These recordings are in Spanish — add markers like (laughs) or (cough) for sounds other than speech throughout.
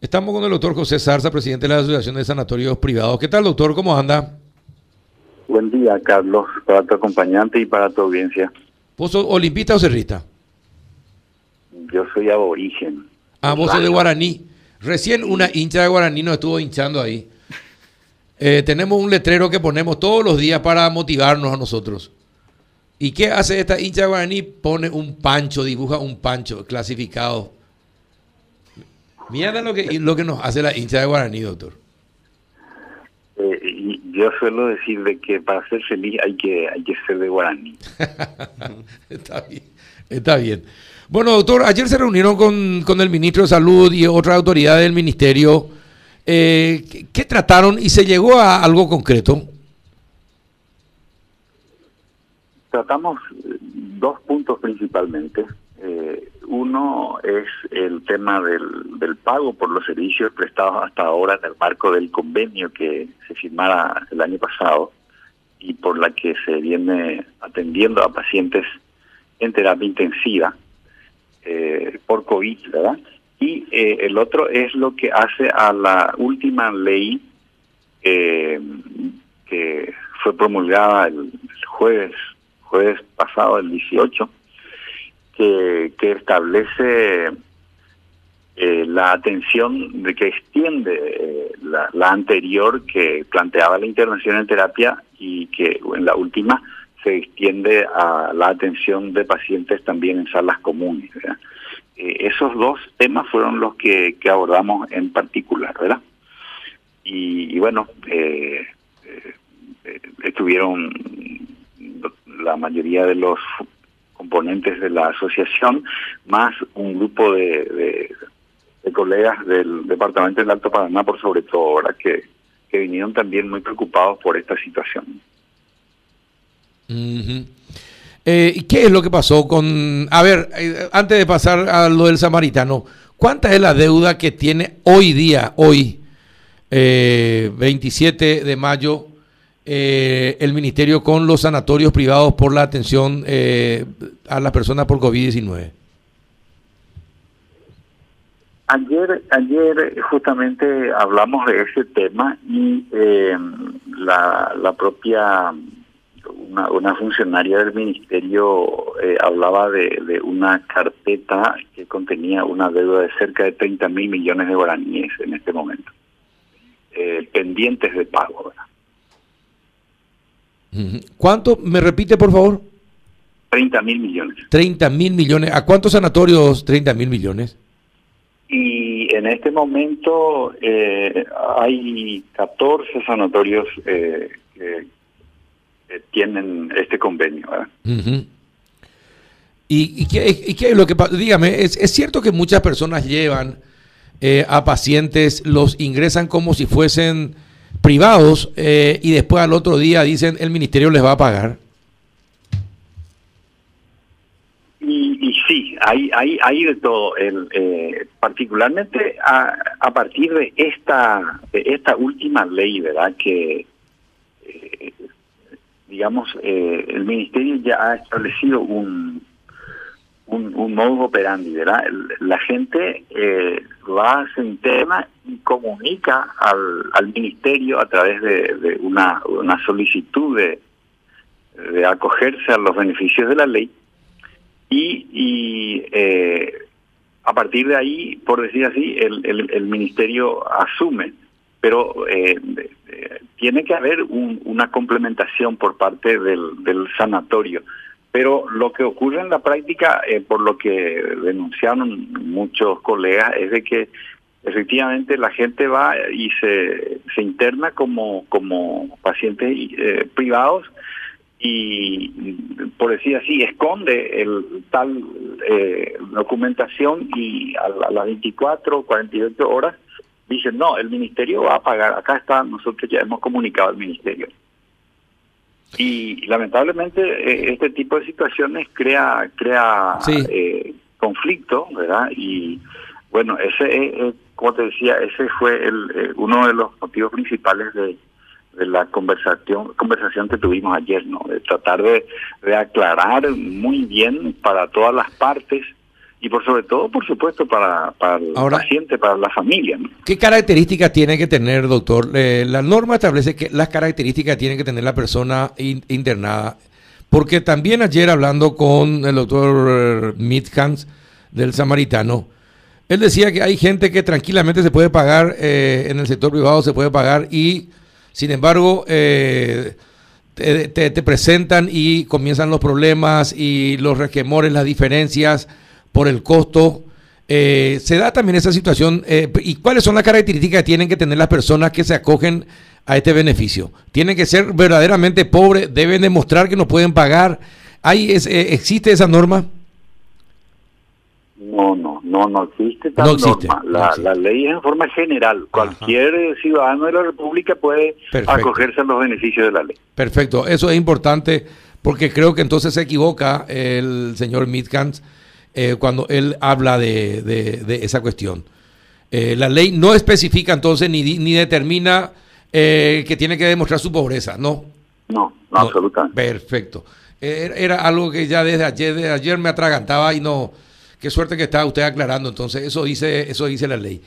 Estamos con el doctor José Zarza, presidente de la Asociación de Sanatorios Privados. ¿Qué tal, doctor? ¿Cómo anda? Buen día, Carlos, para tu acompañante y para tu audiencia. ¿Vos sos olimpista o cerrista? Yo soy aborigen. Ah, vos sos de Guaraní. Recién una hincha de Guaraní nos estuvo hinchando ahí. Eh, tenemos un letrero que ponemos todos los días para motivarnos a nosotros. ¿Y qué hace esta hincha de Guaraní? Pone un pancho, dibuja un pancho clasificado Mira lo que, lo que nos hace la hincha de Guaraní, doctor. Eh, y yo suelo decir de que para ser feliz hay que, hay que ser de Guaraní. (laughs) está bien, está bien. Bueno, doctor, ayer se reunieron con, con el ministro de Salud y otras autoridades del ministerio. Eh, ¿qué, ¿Qué trataron y se llegó a algo concreto? Tratamos dos puntos principalmente. Uno es el tema del, del, pago por los servicios prestados hasta ahora en el marco del convenio que se firmara el año pasado y por la que se viene atendiendo a pacientes en terapia intensiva eh, por COVID. Y eh, el otro es lo que hace a la última ley eh, que fue promulgada el jueves, jueves pasado, el 18, que, establece eh, la atención de que extiende eh, la, la, anterior que planteaba la intervención en terapia y que en la última se extiende a la atención de pacientes también en salas comunes. Eh, esos dos temas fueron los que, que abordamos en particular, ¿verdad? Y, y bueno, estuvieron la mayoría de los componentes de la asociación, más un grupo de, colegas del Departamento del Alto Paraná, por sobre todo, ahora que, que vinieron también muy preocupados por esta situación. Uh -huh. eh, ¿Y qué es lo que pasó con... A ver, eh, antes de pasar a lo del samaritano, ¿cuánta es la deuda que tiene hoy día, hoy, eh, 27 de mayo, eh, el ministerio con los sanatorios privados por la atención eh, a las personas por COVID-19? Ayer, ayer justamente hablamos de ese tema y eh, la, la propia una, una funcionaria del ministerio eh, hablaba de, una carpeta que contenía una deuda de cerca de 30 mil millones de guaraníes en este momento, eh, pendientes de pago. ¿verdad? ¿Cuánto? ¿Me repite, por favor? 30 mil millones. 30 mil millones. ¿A cuántos sanatorios 30 mil millones? Y en este momento eh, hay 14 sanatorios eh, que, que, tienen este convenio. Uh -huh. ¿Y, y, qué, ¿Y, qué, es lo que Dígame, ¿es, es cierto que muchas personas llevan eh, a pacientes, los ingresan como si fuesen privados eh, y después al otro día dicen el ministerio les va a pagar. Y, y sí, hay, hay, hay de todo. El, eh, particularmente a, a, partir de esta, de esta última ley, ¿verdad? Que, eh, digamos, el ministerio ya ha establecido un, un, un modus operandi, ¿verdad? La gente eh, va, se interna y comunica al, al ministerio a través de, de una, una solicitud de, de acogerse a los beneficios de la ley y, y eh, a partir de ahí, por decir así, el, el, el ministerio asume, pero eh, tiene que haber un, una complementación por parte del, del sanatorio pero lo que ocurre en la práctica, eh, por lo que denunciaron muchos colegas, es de que efectivamente la gente va y se, se interna como, como pacientes eh, privados y, por decir así, esconde el tal eh, documentación y a, a las 24 o 48 horas dicen, no, el ministerio va a pagar, acá está, nosotros ya hemos comunicado al ministerio. Y lamentablemente eh, este tipo de situaciones crea crea sí. eh, conflicto, ¿verdad? Y bueno, ese eh, como te decía, ese fue el eh, uno de los motivos principales de, de la conversación conversación que tuvimos ayer, ¿no? De tratar de, de aclarar muy bien para todas las partes y por sobre todo, por supuesto, para, para el paciente, para la familia. ¿Qué características tiene que tener, doctor? Eh, la norma establece que las características tiene que tener la persona internada, porque también ayer hablando con el doctor Mithans del Samaritano, él decía que hay gente que tranquilamente se puede pagar, eh, en el sector privado se puede pagar y, sin embargo, eh, te, presentan y comienzan los problemas y los requemores, las diferencias por el costo. Eh, se da también esa situación. Eh, ¿Y cuáles son las características que tienen que tener las personas que se acogen a este beneficio? ¿Tienen que ser verdaderamente pobres? ¿Deben demostrar que no pueden pagar? ¿Hay, eh, ¿Existe esa norma? No, no, no, no existe tal norma. La, ley es en forma general. Cualquier ciudadano de la República puede acogerse a los beneficios de la ley. Perfecto, eso es importante porque creo que entonces se equivoca el señor Mitkans eh, cuando él habla de, de, esa cuestión. Eh, la ley no especifica entonces ni, ni determina eh, que tiene que demostrar su pobreza, ¿no? No, no, absolutamente. Perfecto. Era, algo que ya desde ayer, desde ayer me atragantaba y no. Qué suerte que está usted aclarando. Entonces, eso dice, eso dice la ley.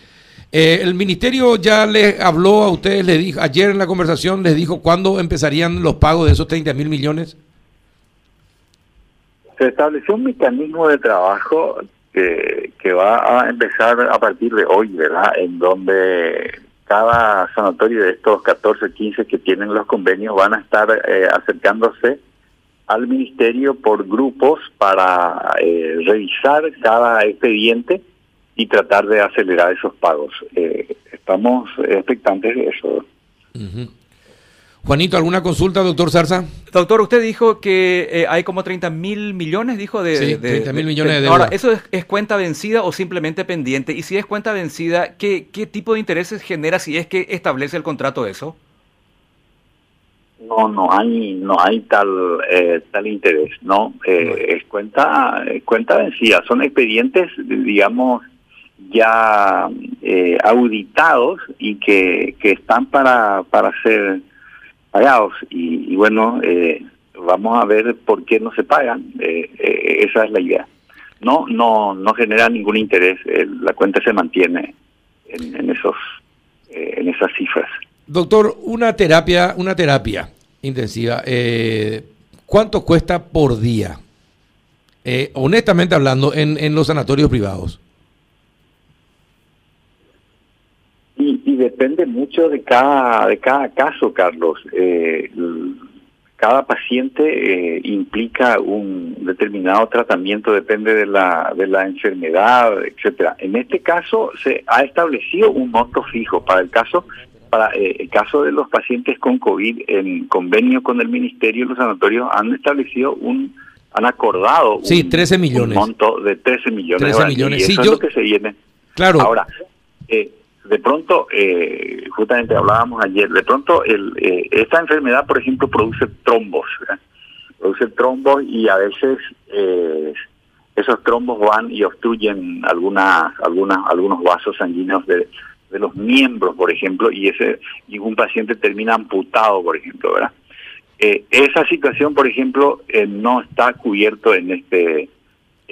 el ministerio ya les habló a ustedes, le dijo, ayer en la conversación les dijo cuándo empezarían los pagos de esos 30 mil millones se estableció un mecanismo de trabajo que, que va a empezar a partir de hoy, ¿verdad? En donde cada sanatorio de estos 14, 15 que tienen los convenios van a estar eh, acercándose al ministerio por grupos para eh, revisar cada expediente y tratar de acelerar esos pagos. Eh, estamos expectantes de eso. Juanito, ¿alguna consulta, doctor Zarza? Doctor, usted dijo que eh, hay como 30 mil millones, dijo, de... Sí, 30 mil millones de. Ahora, ¿eso es, cuenta vencida o simplemente pendiente? Y si es cuenta vencida, ¿qué, qué tipo de intereses genera si es que establece el contrato eso? No, no hay, no hay tal eh, tal interés, no. Eh, es cuenta, cuenta vencida. Son expedientes, digamos, ya auditados y que, que están para, para ser pagados y, bueno, eh, vamos a ver por qué no se pagan. Eh, eh, esa es la idea. No, no, no genera ningún interés. la cuenta se mantiene en, esos, en esas cifras. Doctor, una terapia, una terapia intensiva, ¿cuánto cuesta por día? honestamente hablando, en, en los sanatorios privados. Depende mucho de cada de cada caso, Carlos. Eh, cada paciente eh, implica un determinado tratamiento, depende de la de la enfermedad, etcétera. En este caso se ha establecido un monto fijo para el caso para eh, el caso de los pacientes con COVID en convenio con el ministerio, los sanatorios han establecido un han acordado sí, 13 millones. un monto de 13 millones. 13 millones. sí, yo, que se viene. Claro. Ahora, eh, de pronto, eh, justamente hablábamos ayer, de pronto el, eh, esta enfermedad, por ejemplo, produce trombos, produce trombos y a veces eh, esos trombos van y obstruyen algunas, algunas, algunos vasos sanguíneos de, de los miembros, por ejemplo, y ese y un paciente termina amputado, por ejemplo, ¿verdad? esa situación, por ejemplo, no está cubierto en este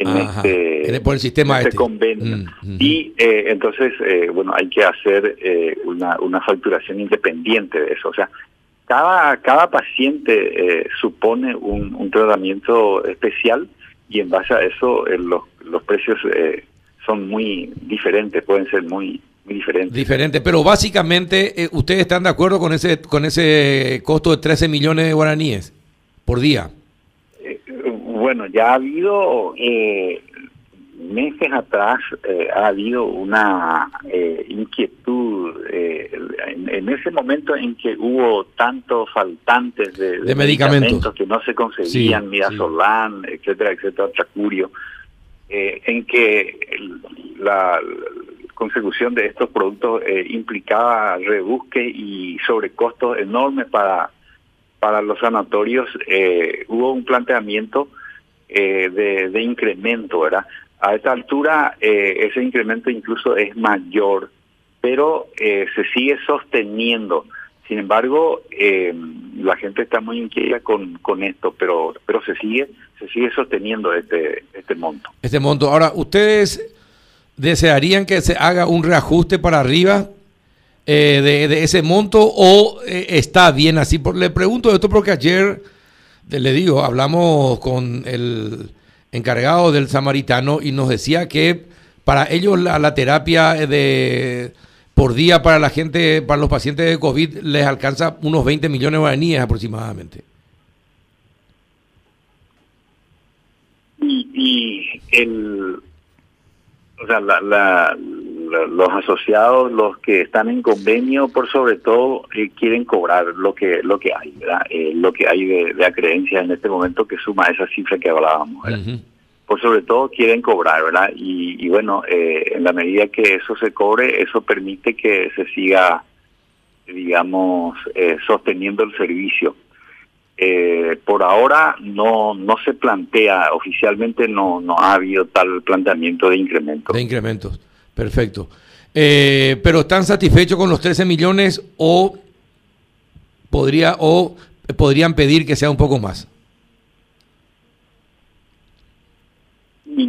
en este, por el sistema este, este. convenio. Mm, mm. Y eh, entonces, eh, bueno, hay que hacer eh, una, una facturación independiente de eso. O sea, cada, cada paciente supone un, un, tratamiento especial y en base a eso los, los precios son muy diferentes, pueden ser muy muy diferentes. Diferente, pero básicamente ustedes están de acuerdo con ese con ese costo de 13 millones de guaraníes por día. Bueno, ya ha habido eh, meses atrás eh, ha habido una eh, inquietud en, ese momento en que hubo tantos faltantes de, medicamentos. que no se conseguían, sí, midazolam, etcétera, etcétera, tracurio, en que la consecución de estos productos implicaba rebusque y sobrecostos enormes para para los sanatorios hubo un planteamiento eh, de, incremento, ¿verdad? A esta altura eh, ese incremento incluso es mayor, pero eh, se sigue sosteniendo. Sin embargo, la gente está muy inquieta con, con esto, pero pero se sigue se sigue sosteniendo este, este monto. Este monto. Ahora, ¿ustedes desearían que se haga un reajuste para arriba eh, de, ese monto o eh, está bien así? Por, le pregunto esto porque ayer, le digo, hablamos con el encargado del samaritano y nos decía que para ellos la, la terapia de por día para la gente, para los pacientes de COVID, les alcanza unos 20 millones de guaraníes aproximadamente. Y, el, o sea, los asociados, los que están en convenio, por sobre todo, eh, quieren cobrar lo que lo que hay, ¿verdad? Eh, lo que hay de, de acreencia en este momento que suma esa cifra que hablábamos. Por sobre todo quieren cobrar, ¿verdad? Y, bueno, eh, en la medida que eso se cobre, eso permite que se siga, digamos, sosteniendo el servicio. Eh, por ahora no no se plantea oficialmente no no ha habido tal planteamiento de incremento de incrementos perfecto eh, pero están satisfechos con los 13 millones o podría o podrían pedir que sea un poco más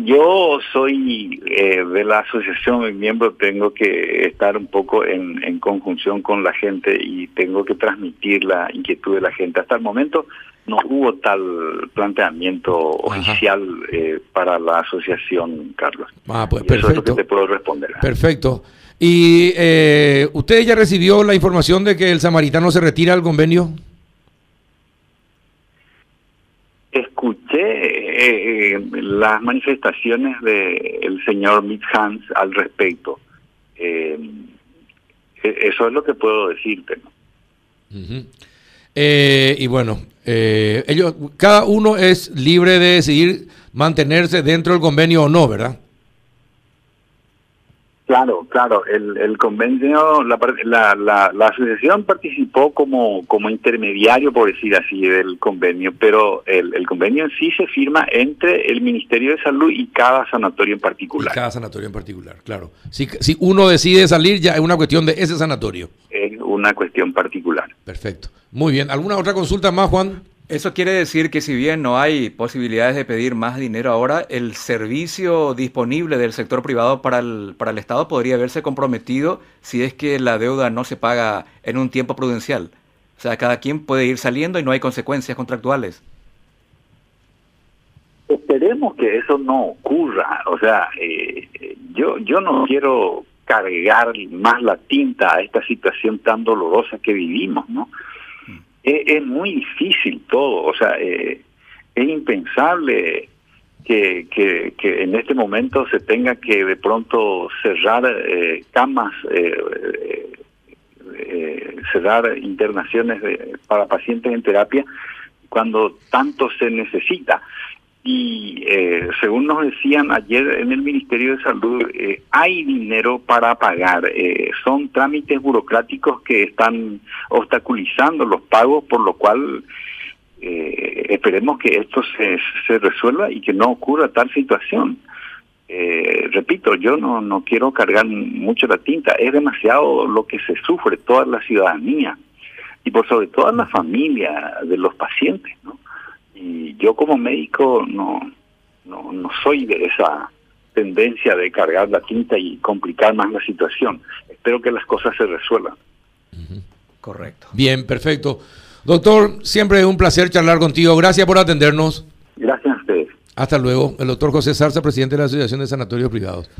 Yo soy eh, de la asociación, mi miembro, tengo que estar un poco en, en, conjunción con la gente y tengo que transmitir la inquietud de la gente. Hasta el momento no hubo tal planteamiento oficial eh, para la asociación, Carlos. Ah, pues perfecto. Eso es lo que te puedo responder. Perfecto. ¿Y eh, usted ya recibió la información de que el samaritano se retira del convenio? Escuché eh, eh, las manifestaciones del señor Mick Hans al respecto. Eh, e-, eso es lo que puedo decirte. Y bueno, ellos, cada uno es libre de decidir mantenerse dentro del convenio o no, ¿verdad? Claro, claro. El, el convenio, la, la, la, asociación participó como, como intermediario, por decir así, del convenio, pero el, el convenio en sí se firma entre el Ministerio de Salud y cada sanatorio en particular. cada sanatorio en particular, claro. Si, si uno decide salir, ya es una cuestión de ese sanatorio. Una cuestión particular. Perfecto. Muy bien. ¿Alguna otra consulta más, Juan? Eso quiere decir que si bien no hay posibilidades de pedir más dinero ahora, el servicio disponible del sector privado para el, para el Estado podría verse comprometido si es que la deuda no se paga en un tiempo prudencial. O sea, cada quien puede ir saliendo y no hay consecuencias contractuales. Esperemos que eso no ocurra. O sea, eh, yo, yo no quiero cargar más la tinta a esta situación tan dolorosa que vivimos, ¿no? es, muy difícil todo, o sea, eh, es impensable que, que, que, en este momento se tenga que de pronto cerrar eh, camas, eh, cerrar internaciones para pacientes en terapia cuando tanto se necesita. Y según nos decían ayer en el Ministerio de Salud, hay dinero para pagar. son trámites burocráticos que están obstaculizando los pagos, por lo cual eh, esperemos que esto se, se resuelva y que no ocurra tal situación. Eh, repito, yo no, no quiero cargar mucho la tinta, es demasiado lo que se sufre toda la ciudadanía y por sobre todo la familia de los pacientes. Y yo como médico no, no, no soy de esa tendencia de cargar la tinta y complicar más la situación. Espero que las cosas se resuelvan. Correcto. Bien, perfecto. Doctor, siempre es un placer charlar contigo. Gracias por atendernos. Gracias a ustedes. Hasta luego. El doctor José Sarza, presidente de la Asociación de Sanatorios Privados.